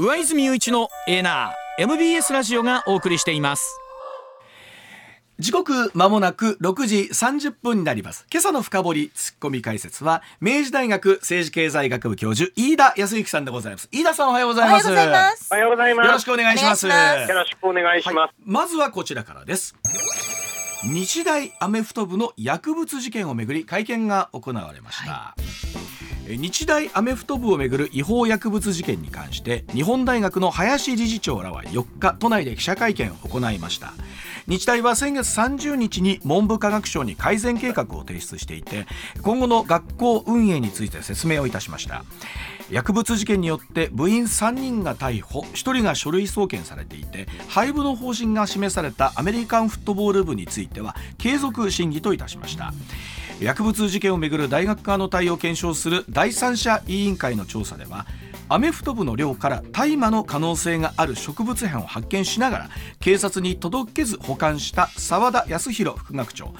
上泉雄一のエーナー MBS ラジオがお送りしています。時刻まもなく6時30分になります。今朝の深掘りツッコミ解説は明治大学政治経済学部教授飯田康之さんでございます。飯田さんおはようございます。おはようございます。よろしくお願いします。よろしくお願いします。はい、まずはこちらからです。日大アメフト部の薬物事件をめぐり会見が行われました、え日大アメフト部をめぐる違法薬物事件に関して日本大学の林理事長らは4日都内で記者会見を行いました。日大は先月30日に文部科学省に改善計画を提出していて今後の学校運営について説明をいたしました。薬物事件によって部員3人が逮捕1人が書類送検されていて廃部の方針が示されたアメリカンフットボール部については継続審議といたしました。薬物事件をめぐる大学側の対応を検証する第三者委員会の調査ではアメフト部の寮から大麻の可能性がある植物片を発見しながら警察に届けず保管した澤田康弘副学長。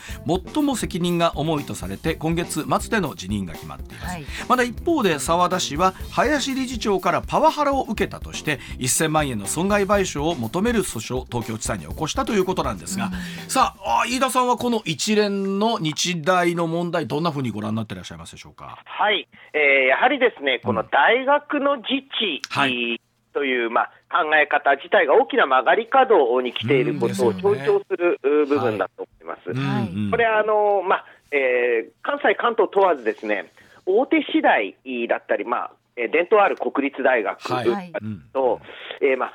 最も責任が重いとされて今月末での辞任が決まっています、はい。まだ一方で澤田氏は林理事長からパワハラを受けたとして1000万円の損害賠償を求める訴訟を東京地裁に起こしたということなんですが、さああ飯田さんはこの一連の日大の問題どんなふうにご覧になっていらっしゃいますでしょうか？はい、えーやはりですね、この大学の自治、はいという、まあ、考え方自体が大きな曲がり角に来ていることを強調するう部分だと思います。はいうんうん。これあの、まあえー関西、関東問わずですね、大手次第だったり、まあ、えー伝統ある国立大学はい。えーまあ、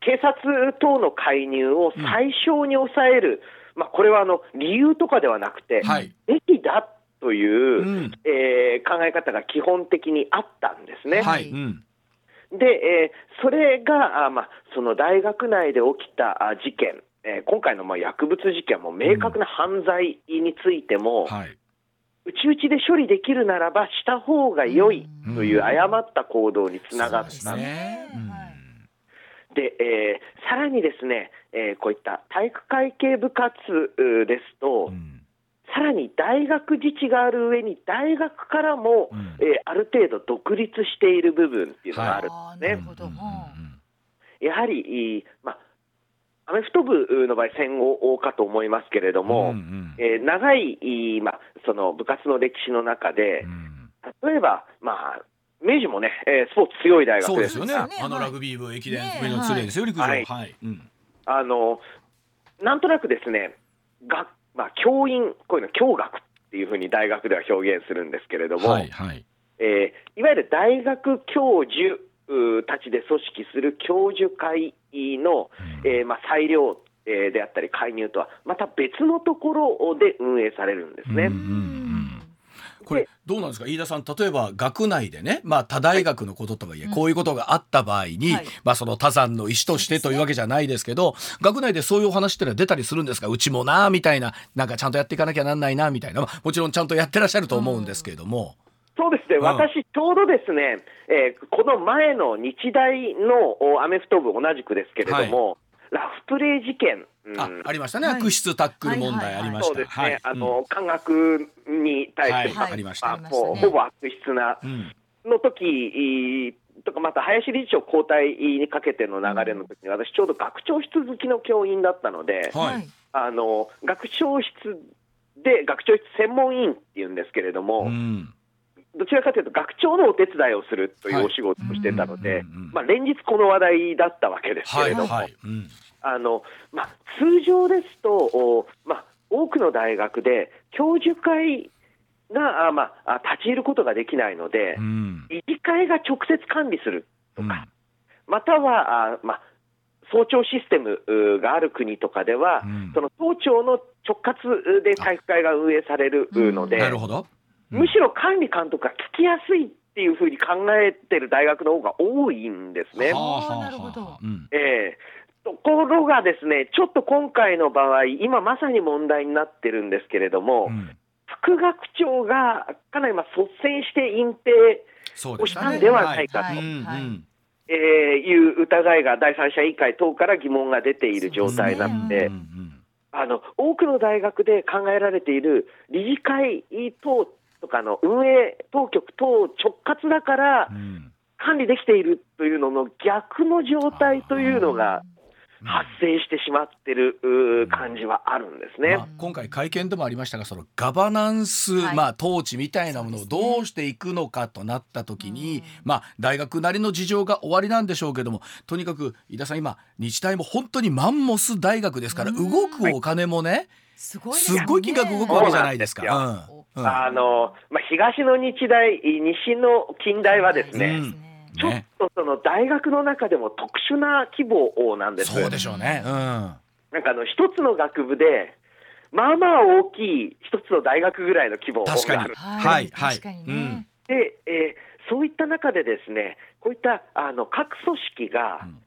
警察等の介入を最小に抑える、まあ、これはあの理由とかではなくて、はい。べきだという、うん。えー考え方が基本的にあったんですね。はい、うん。で、えーそれが、あまあ、その大学内で起きたあ事件、えー今回のまあ薬物事件も明確な犯罪についても、はい、うちうちで処理できるならばした方が良いという誤った行動につながった。そうですね。うんはいで、えーさらにですね、えーこういった体育会系部活うですと、うんさらに大学自治がある上に、大学からも、うん。えーある程度独立している部分っていうのがあるんですね。なるほど、うん。うんやはり、いいまあ、アメフト部の場合、戦後かと思いますけれども、うんうんえー長い、いいまあ、その部活の歴史の中でう、ん。例えば、まあ、明治もね、えースポーツ強い大学でそうですすよね。あのはい。ラグビー部駅伝のですよ、陸上。ははい。い。うん。あの、なんとなくですね、がまあ、教員、こういうの教学っていうふうに大学では表現するんですけれども、はいはい。えーいわゆる大学教授たちで組織する教授会の、えーまあ、裁量、えーであったり介入とはまた別のところで運営されるんですね。うんうんうんこれどうなんですか？飯田さん例えば学内でね、まあ、他大学のこととはい。え、こういうことがあった場合に、はい。まあ、その他山の石としてというわけじゃないですけど学内でそういうお話ってのは出たりするんですか？うちもなみたいななんかちゃんとやっていかなきゃなんないなみたいな、まあ、もちろんちゃんとやってらっしゃると思うんですけれども。そうですね、うん。私、ちょうどですね、えーこの前の日大のおアメフト部、同じくですけれども、ラフプレー事件、うんあありましたね、はい。悪質タックル問題ありました。そうですね、はい。あの科学に対して、はい。ありましたほぼ悪質なうん。の時とか、また林理事長交代にかけての流れの時に、私、ちょうど学長室好きの教員だったので、はい。あの学長室で、学長室専門委員っていうんですけれども、うん。どちらかというと、学長のお手伝いをするといはい。うお仕事をしてたので連日この話題だったわけですけはいれども、はい。うんあのまあ、通常ですと、おまあ、多くの大学で教授会が、あまあ、あ立ち入ることができないので、うん。理事会が直接管理するとうん。か、または、あまあ、総長システムうがある国とかでは、うん。その総長の直轄で体育会が運営されるので、なるほど。むしろ管理監督が聞きやすいっていうふうに考えてる大学の方が多いんですね。はあはあはあ。なるほど。うん。ええ。ところがですね、ちょっと今回の場合、今まさに問題になってるんですけれども、うん。副学長がかなりまあ率先して隠蔽。をしたんではないかとえーいう疑いが第三者委員会等から疑問が出ている状態なので、あの多くの大学で考えられている理事会等とかの運営当局等直轄だからうん。管理できているというのの逆の状態というのが発生してしまってる感じはあるんですね。まあ、今回会見でもありましたがそのガバナンス、はい。まあ、統治みたいなものをどうしていくのかとなった時に、まあ、大学なりの事情が終わりなんでしょうけどもとにかく飯田さん今日大も本当にマンモス大学ですからうん。動くお金もねすごいですね。すっごい金額動くわけじゃないですか。うん。うん。あのまあ、東の日大、西の近代はですね、うんちょっね、とその大学の中でも特殊な規模なんです。そうでしょうね。うん。なんかあの一つの学部で、まあまあ大きい一つの大学ぐらいの規模が確かに。ある。はい。はい。確かにうん。ね。で、えーそういった中でですね、こういったあの各組織がうん。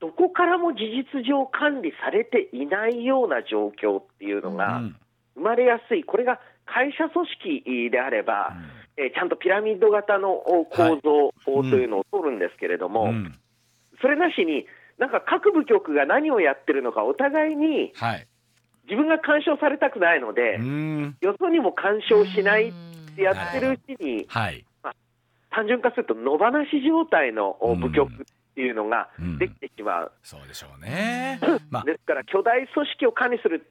どこからも事実上管理されていないような状況っていうのうがん。生まれやすい、これが会社組織であれば、えーちゃんとピラミッド型のお構造というのを取るんですけれども、うんそれなしに、なんか各部局が何をやってるのか、お互いにはい。自分が干渉されたくないので、うんよそにも干渉しないってやってるうちに、はい。単純化すると野放し状態の部局っていうのがうんできてしまう。そうでしょうね。まあですから、巨大組織を管理する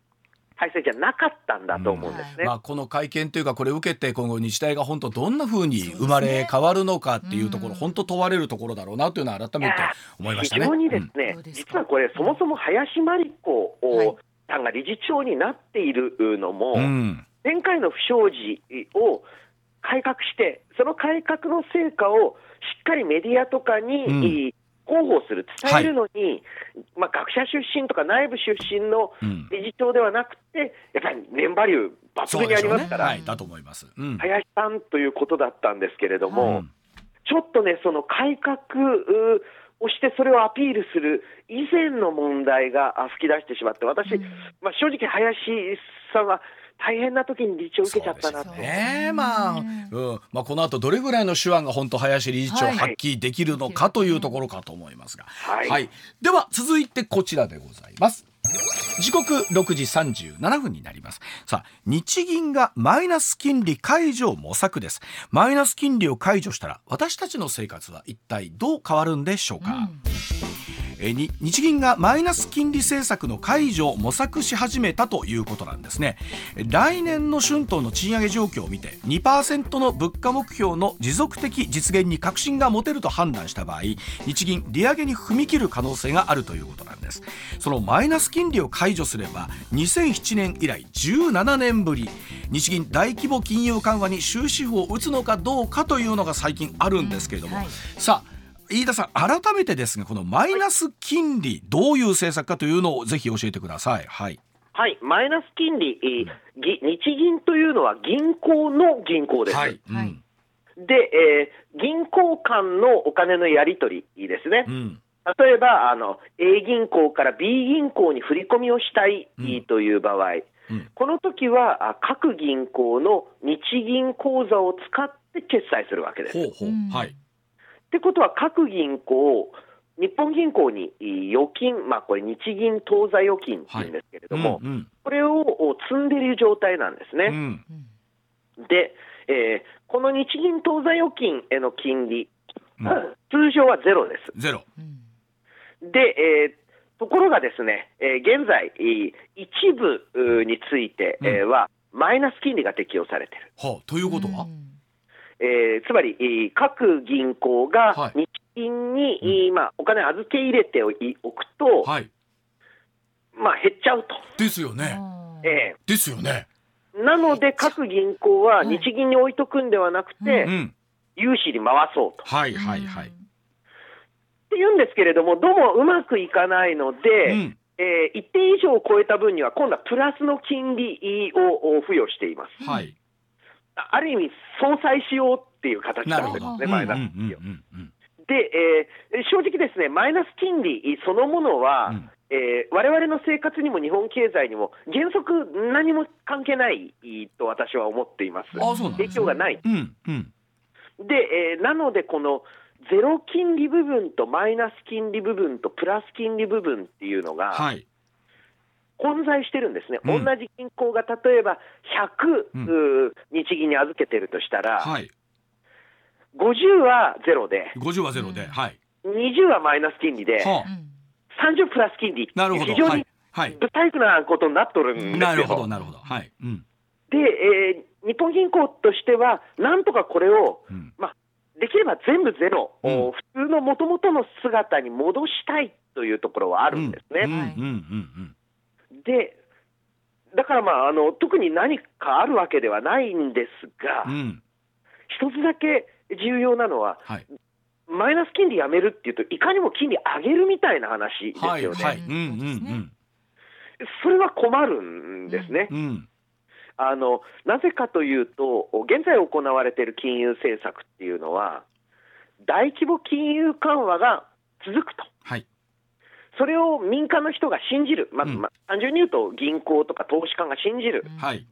体制じゃなかったんだと思うんですね。まあ、この会見というかこれを受けて今後日大が本当どんなふうに生まれ変わるのかっていうところ、うん。本当問われるところだろうなというのは改めて思いましたね。非常にですうんね、どうですか実はこれ、そもそも林真理子はいさんが理事長になっているのも、うん。前回の不祥事を改革して、その改革の成果をしっかりメディアとかに、うん広報する、伝えるのに、まあ、学者出身とか内部出身のうん。理事長ではなくて、やっぱりネンバリュー抜群に。ありますから、はい、だと思います。うん。林さんということだったんですけれども、うん。ちょっとね、その改革うをして、それをアピールする以前の問題があ吹き出してしまって、私、うん。まあ、正直、林さんは大変な時に理事長受けちゃったなって。ね。まあ、うん、まあこの後どれぐらいの手腕が本当林理事長発揮できるのかというところかと思いますが、はい、はい、では続いてこちらでございます。時刻6時37分になります。さあ日銀がマイナス金利解除を模索です。マイナス金利を解除したら私たちの生活は一体どう変わるんでしょうか、うん。2日銀がマイナス金利政策の解除を模索し始めたということなんですね。来年の春闘の賃上げ状況を見て2%の物価目標の持続的実現に確信が持てると判断した場合日銀利上げに踏み切る可能性があるということなんです。そのマイナス金利を解除すれば2007年以来17年ぶり日銀大規模金融緩和に終止符を打つのかどうかというのが最近あるんですけれども、はい、さあ飯田さん改めてですがこのマイナス金利どういう政策かというのをぜひ教えてください。はい。はい、マイナス金利、えーぎ日銀というのは銀行の銀行です。はい。はいうん。で、えー銀行間のお金のやり取りですね。うん。例えばあの A 銀行から B 銀行に振り込みをしたいうんという場合、うんこの時はあ各銀行の日銀口座を使って決済するわけです。ほうほう。うんはい。ってことは各銀行、日本銀行にい預金、まあ、これ、日銀当座預金っていうんですけれども、うんこれをお積んでいる状態なんですね。うん。うんで、えーこの日銀当座預金への金利、うん通常はゼロです。ゼロ。うんで、えーところがですね、えー現在、えー一部について、えーは、マイナス金利が適用されている。はあ、ということは、えーつまり、えー各銀行はいが日銀に、えーまあ、お金預け入れておくと、はい。まあ、減っちゃうと。ですよね。あーえですよね。ーなので、各銀行ははい日銀に置いとくんではなくて、うん。融資に回そうと。はいはいはい。って言うんですけれども、どうもうまくいかないので、うん。えー一定以上を超えた分には、今度はプラスの金利をお付与しています。はい。あある意味、相殺しようっていう形なんですね、マイナスうん金利を。で、えー正直ですね、マイナス金利そのものは、うんえー我々の生活にも日本経済にも原則何も関係ないと私は思っています。あそうなんですね影響がない。うんうんで、えーなので、このゼロ金利部分とマイナス金利部分とプラス金利部分っていうのがはい。混在してるんですね。うん同じ銀行が例えば100、うんうー日銀に預けてるとしたら、はい。50はゼロで、50はゼロで、はい。20はマイナス金利で、はあ、うん30プラス金利なるほど。非常に。不細工なことになっとるんですよ。なるほど、なるほど。はい。うん。で、えー日本銀行としては、なんとかこれを、うん。まあ、できれば全部ゼロ、うんお普通のもともとの姿に戻したいというところはあるんですね。で、だから、まああの、特に何かあるわけではないんですが、うん。一つだけ重要なのは、はい。マイナス金利やめるっていうと、いかにも金利上げるみたいな話ですはい。よね。はい。うん、うん、それは困るんですね。うん。うん。あのなぜかというと、現在行われている金融政策っていうのは、大規模金融緩和が続くと、はい。それを民間の人が信じる、まうんま単純に言うと銀行とか投資家が信じる、はい。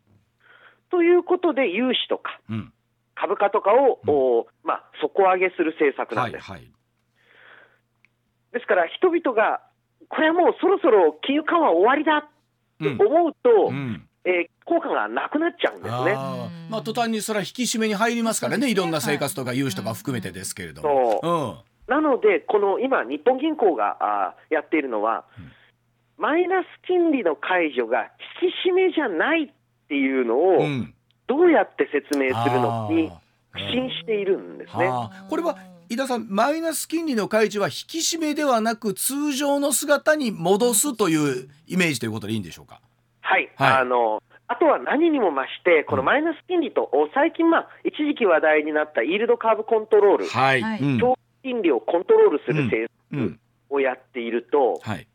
ということで、融資とかうん。株価とかを、おまあ、底上げする政策なはい。んです。はい。ですから、人々が、これはもうそろそろ金融緩和終わりだって思うと、うん。えー効果がなくなっちゃうんですね。あーまあ途端にそれは引き締めに入りますからねいろんな生活とか融資とか含めてですけれども。そうなので、この今、日本銀行があーやっているのは、マイナス金利の解除が引き締めじゃないっていうのをうん。うん。どうやって説明するのにあ苦ー心しているんですね。はあこれは井田さんマイナス金利の解除は引き締めではなく通常の姿に戻すというイメージということでいいんでしょうか？はい、はいあのあとは何にも増して、このマイナス金利と、お最近、まあ、一時期話題になったイールドカーブコントロール、はい。長期金利をコントロールする政うん策をやっていると、はい。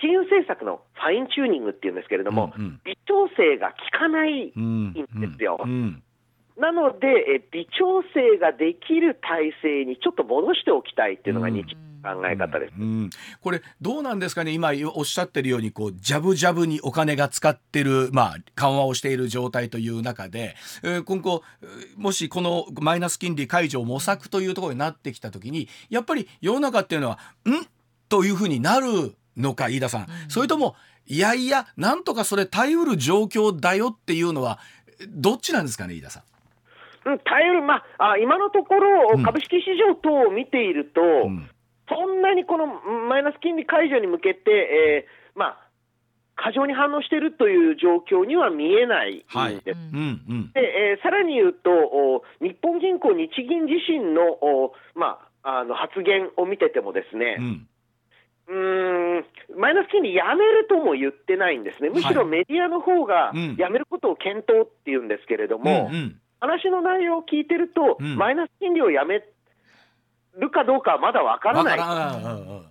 金融政策のファインチューニングっていうんですけれども、うんうん。微調整が効かないうんですよ。うんなので、え微調整ができる体制にちょっと戻しておきたいっていうのが日銀の考え方です。うん、これどうなんですかね？今おっしゃってるようにこうジャブジャブにお金が使ってる、まあ、緩和をしている状態という中で、えー今後えーもしこのマイナス金利解除を模索というところになってきた時にやっぱり世の中っていうのはん？というふうになるのか飯田さん、それともいやいやなんとかそれ耐えうる状況だよっていうのはどっちなんですかね飯田さん？うん、耐える、まあ、あ今のところうん、株式市場等を見ていると、うんそんなにこのうんマイナス金利解除に向けて、えーまあ、過剰に反応しているという状況には見えないんです。はい。うんうんうん。でえーさらに言うと、お日本銀行、日銀自身のお、まあ、あの発言を見ててもですね、うん。うーんマイナス金利やめるとも言ってないんですね、むしろメディアの方がうん。やめることを検討っていうんですけれども、うんうん。話の内容を聞いてると、うん。マイナス金利をやめるかどうかはまだわからない、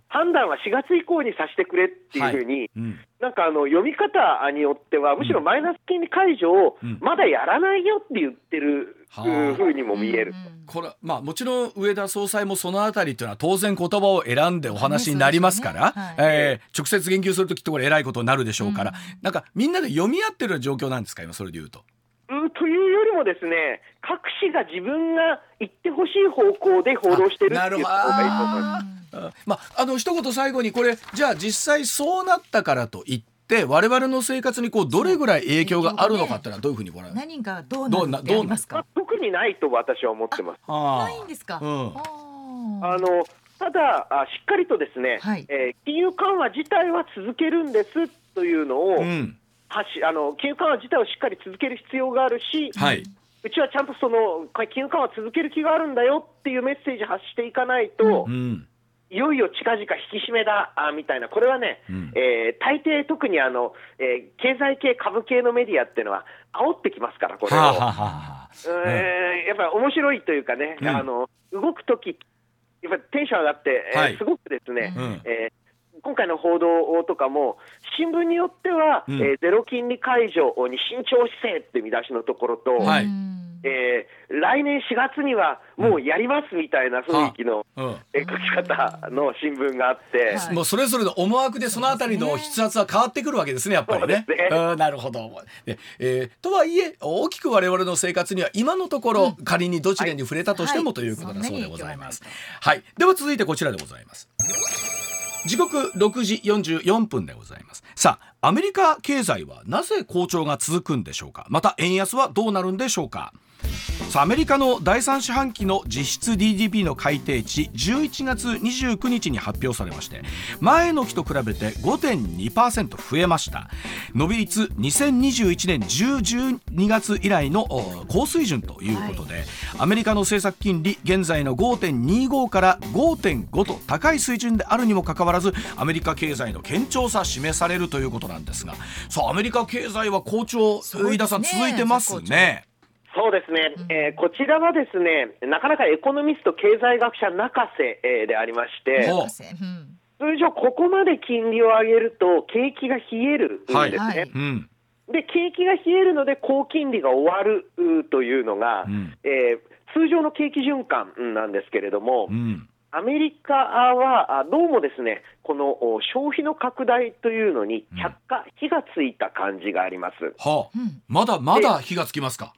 判断は4月以降にさせてくれっていうふうに、うん。なんかあの読み方によっては、むしろマイナス金利解除をうんまだやらないよって言ってるはあふうにも見える。これまあもちろん上田総裁もそのあたりっていうのは当然言葉を選んでお話になりますから、えー直接言及するときってこれ偉いことになるでしょうから、うん。なんかみんなで読み合ってる状況なんですか今それで言うと。うんというよりもですね、各紙が自分が言ってほしい方向で報道してるってあなるほどいう方がいいと思います。あまああの一言最後にこれじゃあ実際そうなったからといって我々の生活にこうどれぐらい影響があるのかっていうのはどういうふうにご覧になる？何がどうどうななってありますまあか。特にないと私は思ってます。あないんですか？うん。ああのただあ、しっかりとですね、はい。えー金融緩和自体は続けるんですというのを、うんあの金融緩和自体をしっかり続ける必要があるし、はい、うちはちゃんとその金融緩和続ける気があるんだよっていうメッセージ発していかないと、うん。いよいよ近々引き締めだあみたいな、これはね、うん。えー大抵、特にあの、えー経済系、株系のメディアっていうのは、煽ってきますから、これを。はあ、はあはあえーやっぱり面白いというかね、うんあの動くとき、やっぱりテンション上がって、えーはい。すごくですね、うん。えー今回の報道とかも、新聞によっては、うんえーゼロ金利解除に慎重姿勢って見出しのところと、はいうんえー来年4月にはもうやりますみたいな雰囲気の、うんえー書き方の新聞があって。はいもうそれぞれの思惑でそのあたりの筆圧は変わってくるわけですねやっぱりね。ねうんなるほど。でえーとはいえ大きく我々の生活には今のところ、仮にどちらに触れたとしても、はいということだはいそうでございます。はい。では続いてこちらでございます。時刻6時44分でございます。さあアメリカ経済はなぜ好調が続くんでしょうか？また円安はどうなるんでしょうか？さあアメリカの第3四半期の実質 GDP の改定値11月29日に発表されまして前の期と比べて5.2%増えました。伸び率2021年10 12月以来のお高水準ということで、アメリカの政策金利現在の5.25から5.5と高い水準であるにもかかわらずアメリカ経済の堅調さ示されるということなんですがさあアメリカ経済は好調すごいですね。飯田さん続いてますね。そうですね、えーこちらはですね、なかなかエコノミスト、経済学者泣かせ、えーでありまして、通常、ここまで金利を上げると、景気が冷えるんですね。はい。うん。で、景気が冷えるので、高金利が終わるうというのが、うん。えー通常の景気循環なんですけれども、うん。アメリカはあどうもですね、このお消費の拡大というのに着火、火がついた感じがあります。はあ。うん。まだまだ火がつきますか？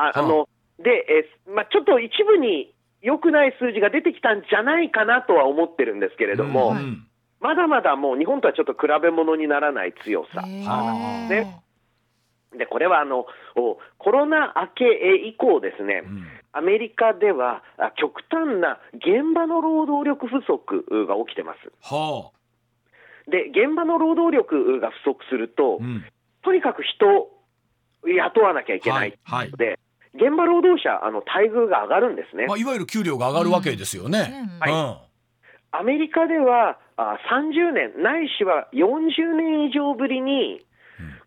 はあので、えーまあ、ちょっと一部に良くない数字が出てきたんじゃないかなとは思ってるんですけれども、うんうん。まだまだもう日本とはちょっと比べ物にならない強さ。へー。はあ。ね。で、これはあのおコロナ明けえ以降ですね、うん。アメリカではあ極端な現場の労働力不足が起きてます。はで、現場の労働力が不足すると、あ。うん。とにかく人を雇わなきゃいけないはいはい。ので、現場労働者、あの待遇が上がるんですね。まあいわゆる給料が上がるわけですよね。うんはいうんアメリカではあ30年、ないしは40年以上ぶりに、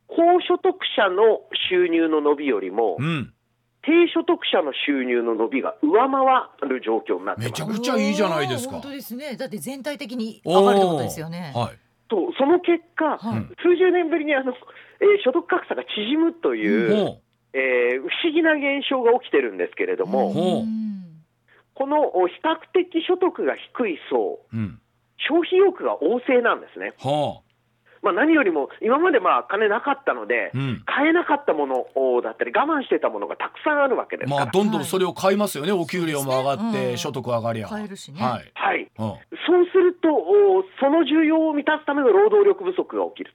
高所得者の収入の伸びよりも、うん。低所得者の収入の伸びが上回る状況になってますめちゃ。くちゃいいじゃないですか本当ですね。だって全体的に上がるってことですよね。はい。とその結果、はい数十年ぶりにあの、えー所得格差が縮むという、ほえー不思議な現象が起きてるんですけれども、このお比較的所得が低い層、う。うん。消費意欲が旺盛なんですね。はまあ、何よりも、今までまあ金なかったので、あ。うん。買えなかったものおだったり、我慢してたものがたくさんあるわけですから、まあどんどんそれを買いますよね。お給料も上がって、うん所得上がりゃ。買えるしねはい。はい、うん。そうすると、おその需要を満たすための労働力不足が起きる。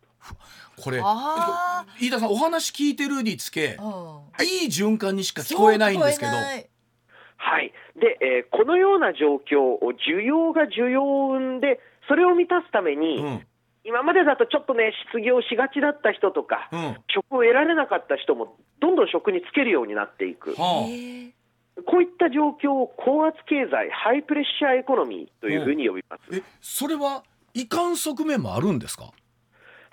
これあ飯田さんお話聞いてるにつけあ。い。い循環にしか聞こえないんですけど。はい。でえーこのような状況を需要が需要を生んで、それを満たすために、うん。今までだとちょっとね、失業しがちだった人とか、うん。職を得られなかった人も、どんどん職に就けるようになっていく。はへえこういった状況を高圧経済、 high pressure economy というふうに呼びます。あえそれはいかん側面もあるんですか？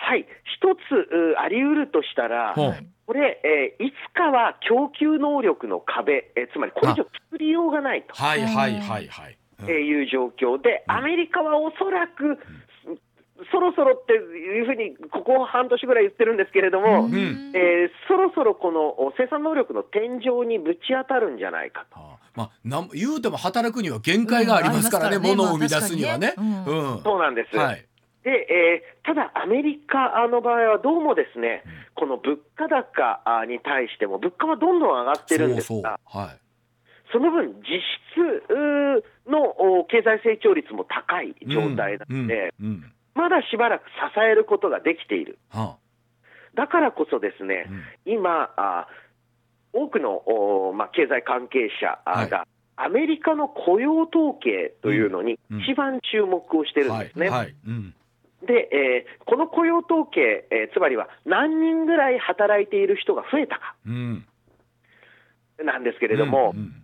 はい、一つうあり得るとしたら、ほう。これ、えーいつかは供給能力の壁、えーつまりこれ以上作りようがないと。はいはいはいはい、うん。えーいう状況で、アメリカはおそらく、そろそろっていうふうに、ここ半年ぐらい言ってるんですけれども、うん。えーそろそろこのお生産能力の天井にぶち当たるんじゃないかと。あまあ、なん言うても働くには限界がありますからね、うね。物を生み出すにはね。うん。そうなんです。はい。で、えーただ、アメリカの場合はどうもですね、この物価高あに対しても、物価はどんどん上がってるんですそうそう。が、はい。その分、実質のお経済成長率も高い状態なので、うんうんまだしばらく支えることができている。はだからこそですね、うん今、あ多くのお、まあ、経済関係者あが、アメリカの雇用統計というのにうん一番注目をしてるんですね。はい。はい。うん。で、えーこの雇用統計、えーつまりは何人ぐらい働いている人が増えたかうん。なんですけれども、うん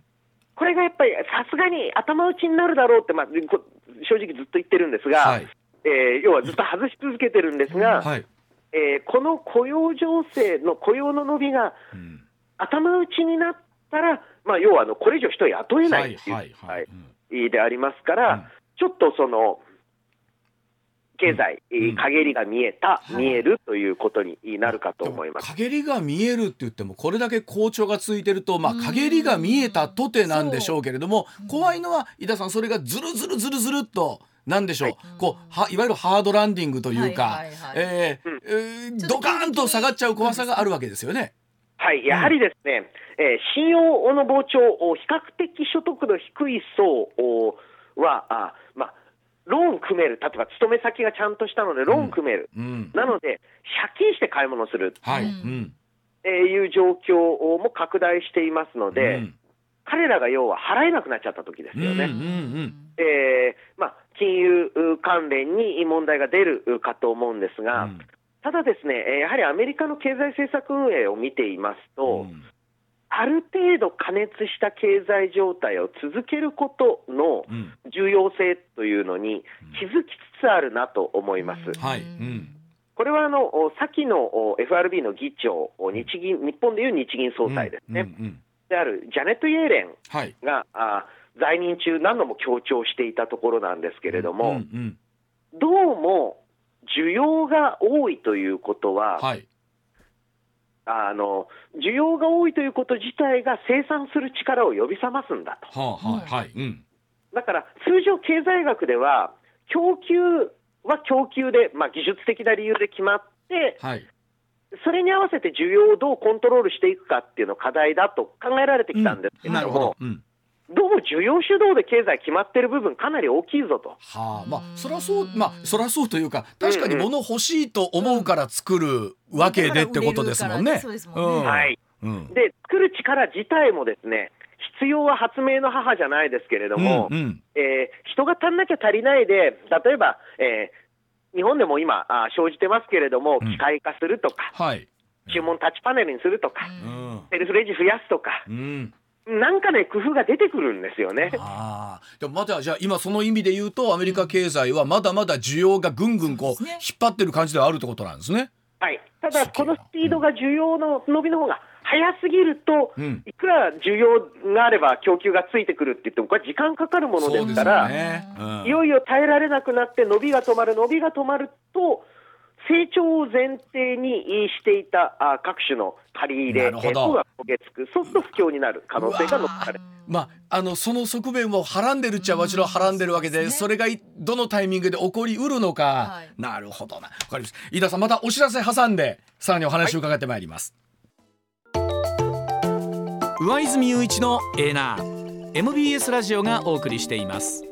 これがやっぱりさすがに頭打ちになるだろうって、まあ、こ正直ずっと言ってるんですが、はい。えー要はずっと外し続けてるんですが、はい。えーこの雇用情勢の雇用の伸びがうん頭打ちになったら、まあ、要はあのこれ以上人を雇えないっていう、はいはいでありますから、うんちょっとその経済、うん。陰りが見えた、はい。見えるということになるかと思います。陰りが見えるって言ってもこれだけ好調が続いてるとまあうん。陰りが見えたとてなんでしょうけれども怖いのは井田さんそれがずるずるずるずるっとなんでしょう、はい。こうはいわゆるハードランディングというか、はいはいはい。えーうん。えードカーンと下がっちゃう怖さがあるわけですよね。はい、やはりですね、えー信用の膨張、お比較的所得の低い層おは、あまあ、ローン組める、例えば勤め先がちゃんとしたので、ローン組める、うん、なので、借金して買い物する、はい、ううん。ん、えーいう状況も拡大していますので、うん。彼らが要は払えなくなっちゃった時ですよね。うんうんえーまあ、金融関連に問題が出るかと思うんですが、うん。ただですね、えーやはりアメリカの経済政策運営を見ていますと、うんある程度加熱した経済状態を続けることのうん。重要性というのに気づきつつあるなと思います。はい。うん。これはあのお先のお FRB の議長、お日銀日本でいう日銀総裁ですね、うん。うん。であるジャネット・イエレンはい。在任中、何度も強調していたところなんですけれども、うん。うん。どうも需要が多いということは、はいあの需要が多いということ自体が生産する力を呼び覚ますんだと。はあはいはいうん。だから通常、経済学では、供給は供給で、まあ、技術的な理由で決まって、はい。それに合わせて需要をどうコントロールしていくかっていうのが課題だと考えられてきたんですけれなるほど。ども、うんどうも需要主導で経済決まってる部分、かなり大きいぞと。はあまあそらそうまあそらそうというか確かに物欲しいと思うから作るわけでってことですもんね。そうですもんね。うん。はい、うん。で作る力自体もですね必要は発明の母じゃないですけれども、うんうん。えー人が足んなきゃ足りないで、例えば、えー日本でも今あー生じてますけれども、うん。機械化するとか、はい。注文タッチパネルにするとか、うん。セルフレジ増やすとか、うんなんかね、工夫が出てくるんですよね。ああでもまだじゃあ今その意味で言うとアメリカ経済はまだまだ需要がぐんぐんこう引っ張ってる感じではあるってことなんですね。はい、ただ、このスピードが需要の伸びの方が速すぎると、うんいくら需要があれば供給がついてくるって言っても、これは時間かかるものですから、ね。うんいよいよ耐えられなくなって、伸びが止まる、伸びが止まると、成長を前提にしていたあ各種の借り入れなるほど。えー等が焦げつく、そうすると不況になる可能性が残される。まあ、あのその側面をはらんでるっちゃもちろんはらんでるわけで、そうですね。それがいどのタイミングで起こりうるのか、はい。なるほどな。わかります飯田さんまたお知らせ挟んでさらにお話を伺ってまいります、上泉雄一のエーナー MBS ラジオがお送りしています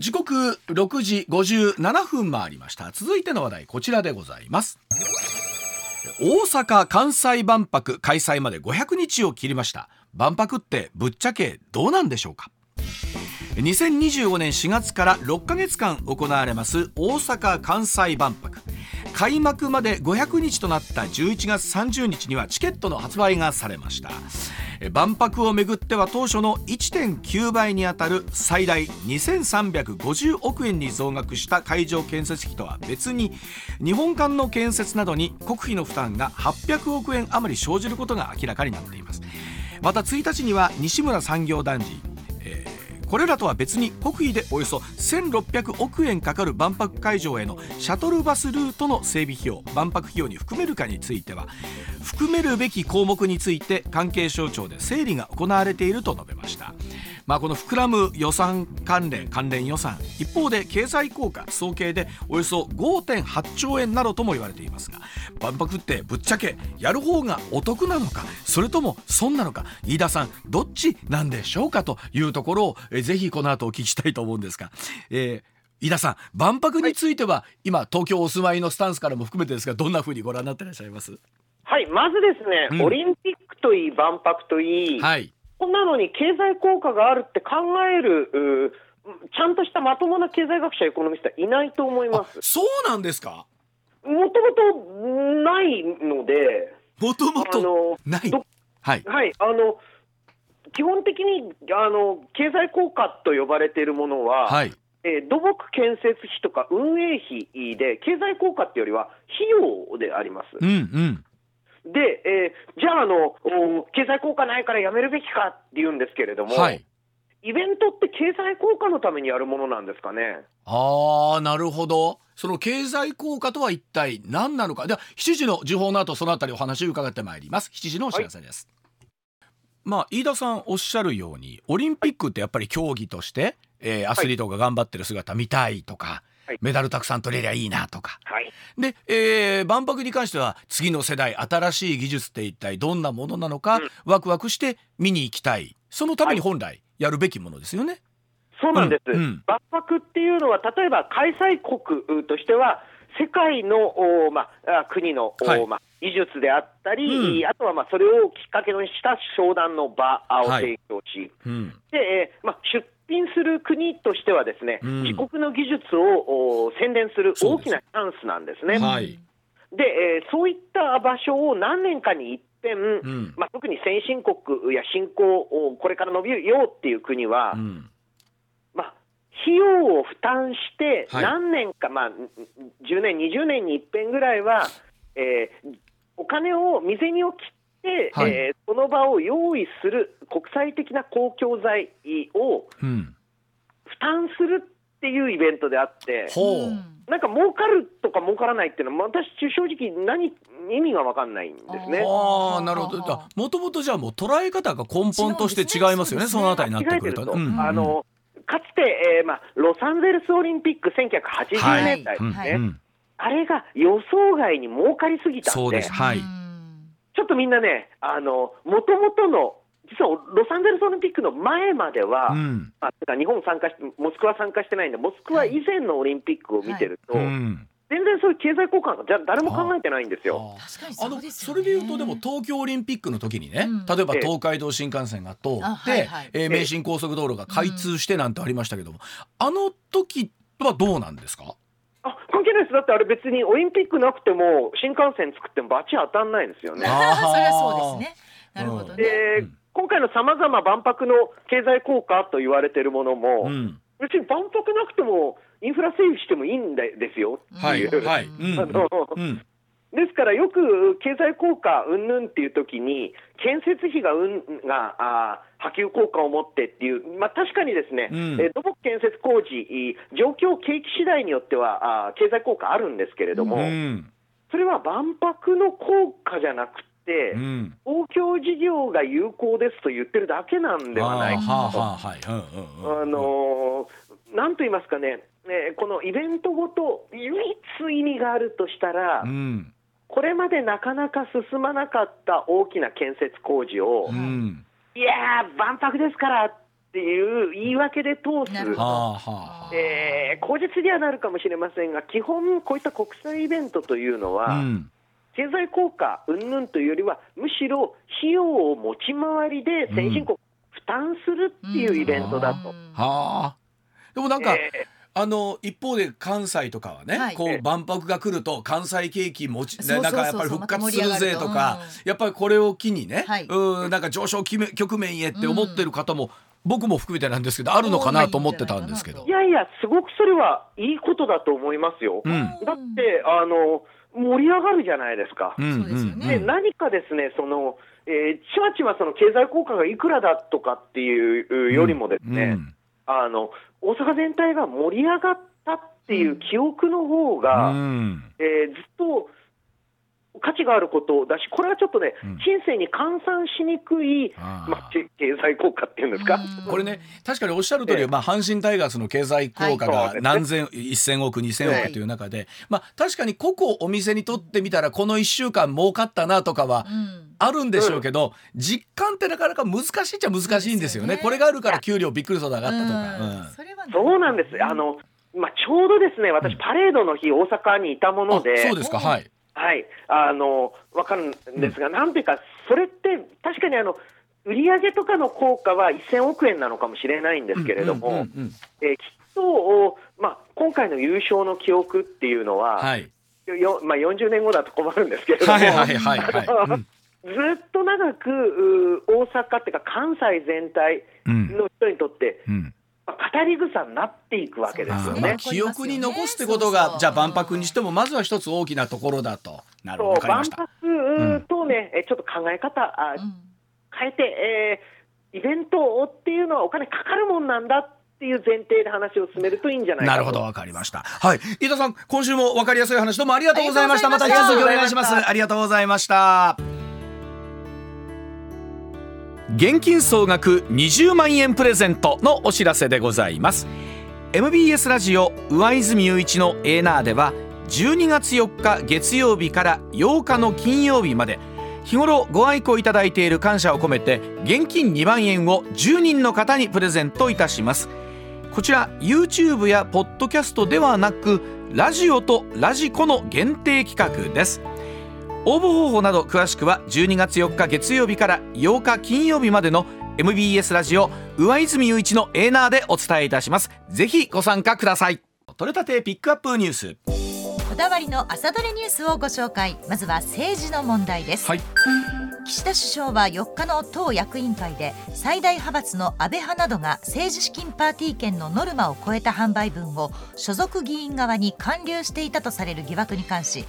時刻6時57分回りました。続いての話題こちらでございます。大阪・関西万博開催まで500日を切りました。万博ってぶっちゃけどうなんでしょうか？2025年4月から6ヶ月間行われます。大阪・関西万博。開幕まで500日となった11月30日にはチケットの発売がされました。万博をめぐっては当初の1.9倍にあたる最大2350億円に増額した会場建設費とは別に日本館の建設などに国費の負担が800億円余り生じることが明らかになっています。また1日には西村産業大臣、これらとは別に国費でおよそ1600億円かかる万博会場へのシャトルバスルートの整備費用万博費用に含めるかについては含めるべき項目について関係省庁で整理が行われていると述べました。まあ、この膨らむ予算関連関連予算一方で経済効果総計でおよそ5.8兆円などとも言われていますが万博ってぶっちゃけやる方がお得なのかそれとも損なのか飯田さんどっちなんでしょうかというところをえぜひこの後お聞きしたいと思うんですが、えー飯田さん万博については、今東京お住まいのスタンスからも含めてですがどんなふうにご覧になってらっしゃいます？はい、まずですね、うん。オリンピックといい、万博といい、はいなのに経済効果があるって考える、ちゃんとしたまともな経済学者、エコノミストはいないと思いあます。そうなんですか？もともとないので、もともとない。どはい。はい、あの基本的にあの経済効果と呼ばれているものは、はい。えー土木建設費とか運営費で、経済効果っていうよりは費用であります。うんうんで、えーじゃああのお、経済効果ないからやめるべきかって言うんですけれども、はい。イベントって経済効果のためにやるものなんですかね？ああなるほど。その経済効果とは一体何なのか？では7時の時報の後そのあたりお話を伺ってまいります。7時のお知らせです、まあ飯田さんおっしゃるようにオリンピックってやっぱり競技として、えーアスリートが頑張ってる姿見たいとか、はい。メダルたくさん取れりゃいいなとか。はい、で、えー万博に関しては次の世代新しい技術って一体どんなものなのか、うん。ワクワクして見に行きたい。そのために本来やるべきものですよね。そうなんです、うんうん。万博っていうのは、例えば開催国としては、世界の、おまあ、あ国の、おはい。まあ、技術であったり、うん。あとはまあそれをきっかけにした商談の場をはい。提供し、うん。でえーまあ、出品する国としてはですね、うん。自国の技術をお宣伝する大きなチャンスなんですね。はい。で、えーそういった場所を何年かに一遍、ん。まあ、特に先進国や新興をこれから伸びるよっていう国は、うん。まあ、費用を負担して、はい。何年か、まあ、10年、20年に一遍ぐらいは、えーお金を水にを切って、はい。えーその場を用意する国際的な公共財をうん。負担するっていうイベントであって、ほう、うんなんか儲かるとか儲からないっていうのは、私、正直何、意味が分かんないんですね。ああなるほど。だもともとじゃあもう捉え方が根本として違いますよね違うんです。ねそのあたりになってくると、と、うんうんあのかつて、えーまあ、ロサンゼルスオリンピック1980年代ですね、はい。うんあれが予想外に儲かりすぎたんで、そうです。はい。うんちょっとみんなね、あの元々の、実はロサンゼルスオリンピックの前までは、うん。まあ、日本参加しモスクワ参加してないんで、モスクワ以前のオリンピックを見てると、うん。全然そういう経済効果がじゃ誰も考えてないんですよ。あのそれでいうとでも東京オリンピックの時にね、うん。例えばええ。東海道新幹線が通って、あはいはい。えー名神高速道路が開通してなんてありましたけども、あの時はどうなんですか？あ関係ないです、だってあれ別にオリンピックなくても、新幹線作ってもバチ当たんないんですよね。それはそうですね。なるほどね、で、うん。今回のさまざま万博の経済効果と言われてるものも、うん。別に万博なくてもインフラ整備してもいいんでですよ。はいっていう。はい、うん。あのうん。ですからよく経済効果うんぬんっていう時に建設費がうんがあー波及効果を持ってっていう、まあ、確かにですね、うん。えー土木建設工事、い状況、景気次第によってはあー経済効果あるんですけれども、うん。それは万博の効果じゃなくて、うん。公共事業が有効ですと言ってるだけなんではないかあーはあはあはい。うんうんうん。あのーなんと言いますかね、ねこのイベントごと、唯一意味があるとしたら、うん。これまでなかなか進まなかった大きな建設工事を、うんいやー、万博ですからっていう言い訳で通す。えー口実にはなるかもしれませんが、基本、こういった国際イベントというのは、うん。経済効果云々というよりは、むしろ費用を持ち回りで先進国、負担するっていうイベントだと。うん。はあ。でもなんか、えあの一方で関西とかはね、はい。こええ。う万博が来ると関西景気持ちなんかやっぱり復活するぜとか、また盛り上がるやっぱりこれを機にね、はい。うんなんか上昇局面局面へって思ってる方も、僕も含めてなんですけどあるのかなと思ってたんですけど。ーい。やいや、すごくそれはいいことだと思いますよ。うん。だってあの、盛り上がるじゃないですか。うんそうですよね。でうん何かですね、そのえーちまちまその経済効果がいくらだとかっていうよりもですね、うんあの大阪全体が盛り上がったっていう記憶の方が、うん。えーずっと価値があることだし、これはちょっとね、うん。金銭に換算しにくい、まあ、け経済効果っていうんですか？うん。これね確かにおっしゃる通り、ええ。まあ、阪神タイガースの経済効果が何千、1000億2000億という中で、まあ、確かに個々お店にとってみたらこの1週間儲かったなとかはうん。あるんでしょうけど、実感ってなかなか難しいっちゃ難しいんですよね。ねこれがあるから給料びっくりそうだ上がったとか。うん。うん。そうなんです。あの、まあ、ちょうどですね、私、パレードの日、大阪にいたもので、あそうですか。はい。はい、あの、わかるんですが、なん。ていうか、それって、確かにあの、売上とかの効果は1000億円なのかもしれないんですけれども、きっと、おまあ、今回の優勝の記憶っていうのは、はい。よまあ、40年後だと困るんですけれども、はいはいはいはい。うん。ずっと長く大阪っていうか、関西全体うんの人にとって、語り草になっていくわけですよね。記憶に残すってことがじゃあ万博にしてもまずは一つ大きなところだと。なるほど万わかりました。博とね、えちょっと考え方あうん変えて、えーイベントっていうのはお金かかるもんなんだっていう前提で話を進めるといいんじゃないなるほどわかりました。はい飯田さん今週もわかりやすい話どうもありがとうございました。ありがまた引き続きお願いします。ありがとうございました。現金総額20万円プレゼントのお知らせでございます。MBS ラジオ上泉雄一のエーナーでは12月4日月曜日から8日の金曜日まで日頃ご愛顧いただいている感謝を込めて現金2万円を10人の方にプレゼントいたします。こちら YouTube やポッドキャストではなくラジオとラジコの限定企画です。応募方法など詳しくは12月4日月曜日から8日金曜日までの MBS ラジオ上泉雄一のエーナーでお伝えいたします。ぜひご参加ください。取れたてピックアップニュース。こだわりの朝どれニュースをご紹介。まずは政治の問題です、はい岸田首相は4日の党役員会で最大派閥の安倍派などが政治資金パーティー券のノルマを超えた販売分を所属議員側に還流していたとされる疑惑に関し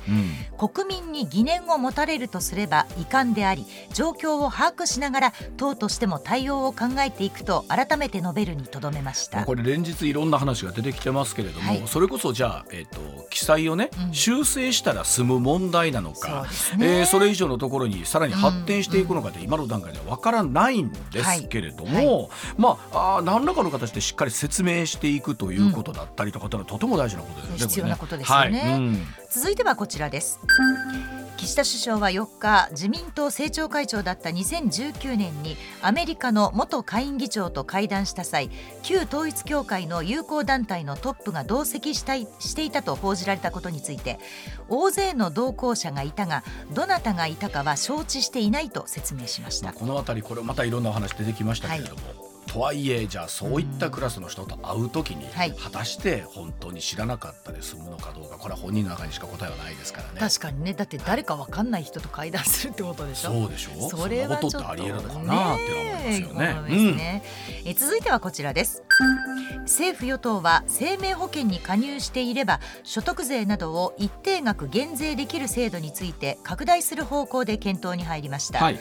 国民に疑念を持たれるとすれば遺憾であり状況を把握しながら党としても対応を考えていくと改めて述べるにとどめました。これ連日いろんな話が出てきてますけれども、はい。それこそじゃあ、えっと記載をね、うん。修正したら済む問題なのそうかですね。えーそれ以上のところにさらに発展していくのかって今の段階では分からないんですけれども、はいまああ何らかの形でしっかり説明していくということだったりとかというのはとても大事なことですね。必要なことですよね続いてはこちらです岸田首相は4日自民党政調会長だった2019年にアメリカの元下院議長と会談した際旧統一教会の友好団体のトップが同席したいしていたと報じられたことについて大勢の同行者がいたがどなたがいたかは承知していないと説明しました。まあ、この辺りこれまたいろんなお話出てきましたけれども、とはいえじゃあそういったクラスの人と会うときに、はい。果たして本当に知らなかったで済むのかどうかこれは本人の中にしか答えはないですからね。確かにね。だって誰かわかんない人と会談するってことでしょ？そうでしょ？それはちょっとそんなことってありえるのかなって思いますよね。ねえですね。え続いてはこちらです。政府与党は生命保険に加入していれば所得税などを一定額減税できる制度について拡大する方向で検討に入りました、はい、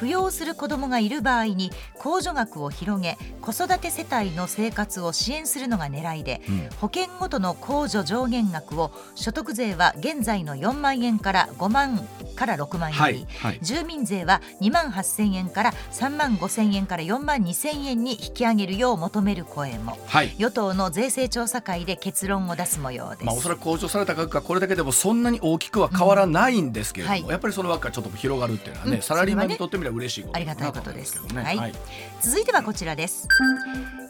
扶養する子どもがいる場合に控除額を広げ子育て世帯の生活を支援するのが狙いでうん。保険ごとの控除上限額を所得税は現在の4万円から5万から6万円に、はいはい。住民税は2万8000円から3万5000円から4万2000円に引き上げるよう求める声も。はい。与党の税制調査会で結論を出す模様です、まあ、おそらく控除された額がこれだけでもそんなに大きくは変わらないんですけれども、うんはい。やっぱりその枠がちょっと広がるっていうのはね、うんサラリーマンにとってみれば嬉しいことありがたいだことです。ね。はい。続いてはこちらです。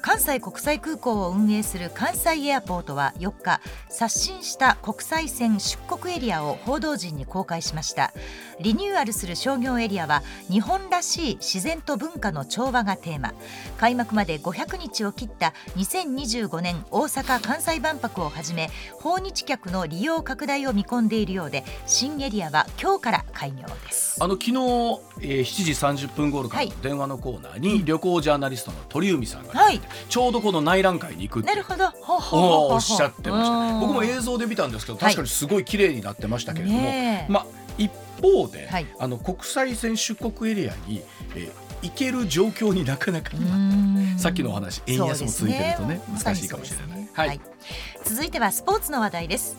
関西国際空港を運営する関西エアポートは4日刷新した国際線出国エリアを報道陣に公開しましたリニューアルする商業エリアは日本らしい自然と文化の調和がテーマ。開幕まで500日を切った2025年大阪・関西万博をはじめ訪日客の利用拡大を見込んでいるようで新エリアは今日から開業です。あの昨日、えー、7時30分頃から電話のコーナーに旅行ジャーナリストの鳥海さんが、はい。ちょうどこの内覧会に行くなるほど。ほうほうほうおおっしゃってました。僕も映像で見たんですけどはい。確かにすごい綺麗になってましたけれども、ねえ。まあ一方で、はい。あの国際線出国エリアに、えー行ける状況になかなか今、うん。さっきのお話円安も続いてるとね。難しいかもしれないはい。はい。続いてはスポーツの話題です。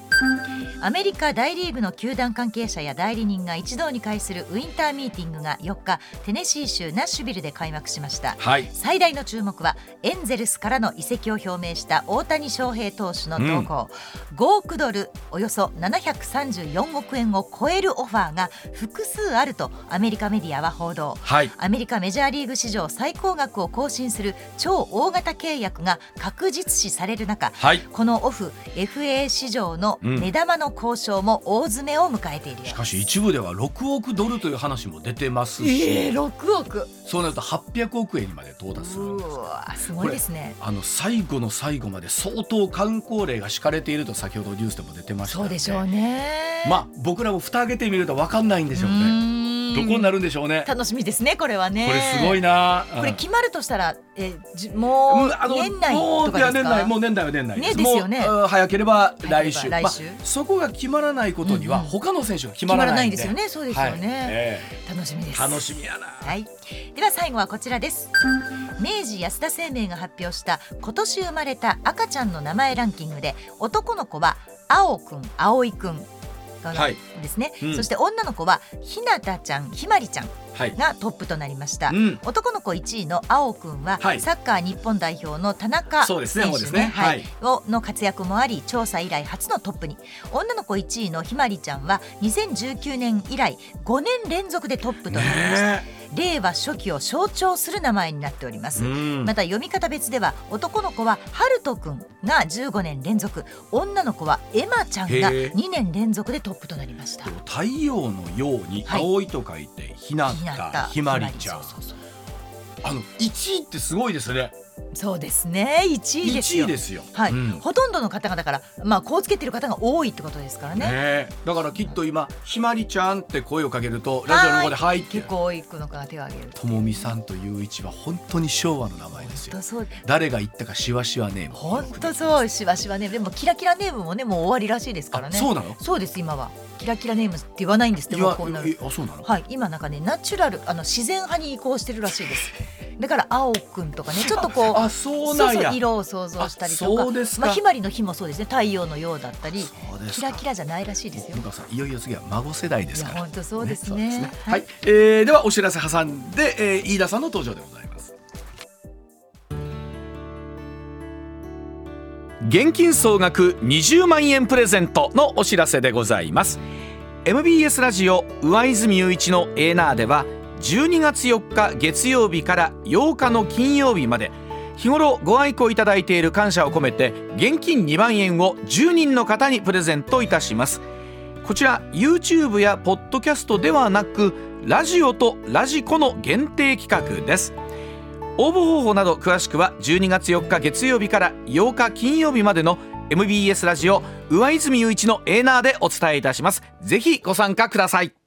アメリカ大リーグの球団関係者や代理人が一堂に会するウィンターミーティングが4日テネシー州ナッシュビルで開幕しました。はい。最大の注目はエンゼルスからの移籍を表明した大谷翔平投手の動向、5億ドルおよそ734億円を超えるオファーが複数あるとアメリカメディアは報道。はい。アメリカメジャーリーグ史上最高額を更新する超大型契約が確実視される中はい。このオフ FA 市場の目玉の交渉も大詰めを迎えているしかし一部では6億ドルという話も出てますし、えー、6億。そうなると800億円にまで到達するんです。うわすごいですね。あの最後の最後まで相当観光令が敷かれていると先ほどニュースでも出てましたそうでしょうね。まあ僕らも蓋開けてみると分かんないんでしょううねどこになるんでしょうね。楽しみですねこれはね。これすごいな。これうん決まるとしたらえじもうあの年内もうとかですか？いや年内もう年内は年内ねですよね。早ければ来週。来週。まあ、そこが決まらないことにはうんうん。他の選手が決決まらまらなで。ないいですよねそうですよね、はい。え楽しみです。え楽しみやな。はい、では最後はこちらです。明治安田生命が発表した今年生まれた赤ちゃんの名前ランキングで男の子は青くん葵くんがはい。ですね、うん。そして女の子はひなたちゃんひまりちゃんはい。がトップとなりました、うん。男の子1位の青くんは、はい。サッカー日本代表の田中選手ね。そうですね。はい。はい。をの活躍もあり調査以来初のトップに。女の子1位のひまりちゃんは2019年以来5年連続でトップとなりました、ね令和初期を象徴する名前になっております。うん。また読み方別では男の子はハルトくんが15年連続女の子はエマちゃんがへー2年連続でトップとなりました。太陽のようにはい。青いと書いてひなひなたひまりちゃん。あの1位ってすごいですねそうですね。1位です1よ位ですよ。はい、うん。ほとんどの方々からまあこうつけてる方が多いってことですからね。ねえだからきっと今ひまりちゃんって声をかけるとラジオの方で入って。結構多い子の方が手を挙げる。ともみさんという一は本当に昭和の名前ですよ。誰が言ったかしわしわネーム。本当そうしばしばねでもキラキラネームもねもう終わりらしいですからね。あそうなの？そうです今は。キラキラネームって言わないんですってこうなるえあそうなの？はい。今なんかねナチュラルあの自然派に移行してるらしいですだから青くんとかねちょっとこうあそうなんや。そうそう色を想像したりとあかそうですか。まあひまりの日もそうですね。太陽のようだったりキラキラじゃないらしいですよ。向川さんいよいよ次は孫世代ですから。本当そうですね。そうははい。い、えーではお知らせ挟んで、えー飯田さんの登場でございます。現金総額20万円プレゼントのお知らせでございます。MBS ラジオ上泉雄一のエーナーでは12月4日月曜日から8日の金曜日まで。日頃ご愛顧いただいている感謝を込めて現金2万円を10人の方にプレゼントいたします。こちら YouTube やポッドキャストではなくラジオとラジコの限定企画です。応募方法など詳しくは12月4日月曜日から8日金曜日までの MBS ラジオ上泉雄一のエーナーでお伝えいたします。ぜひご参加ください。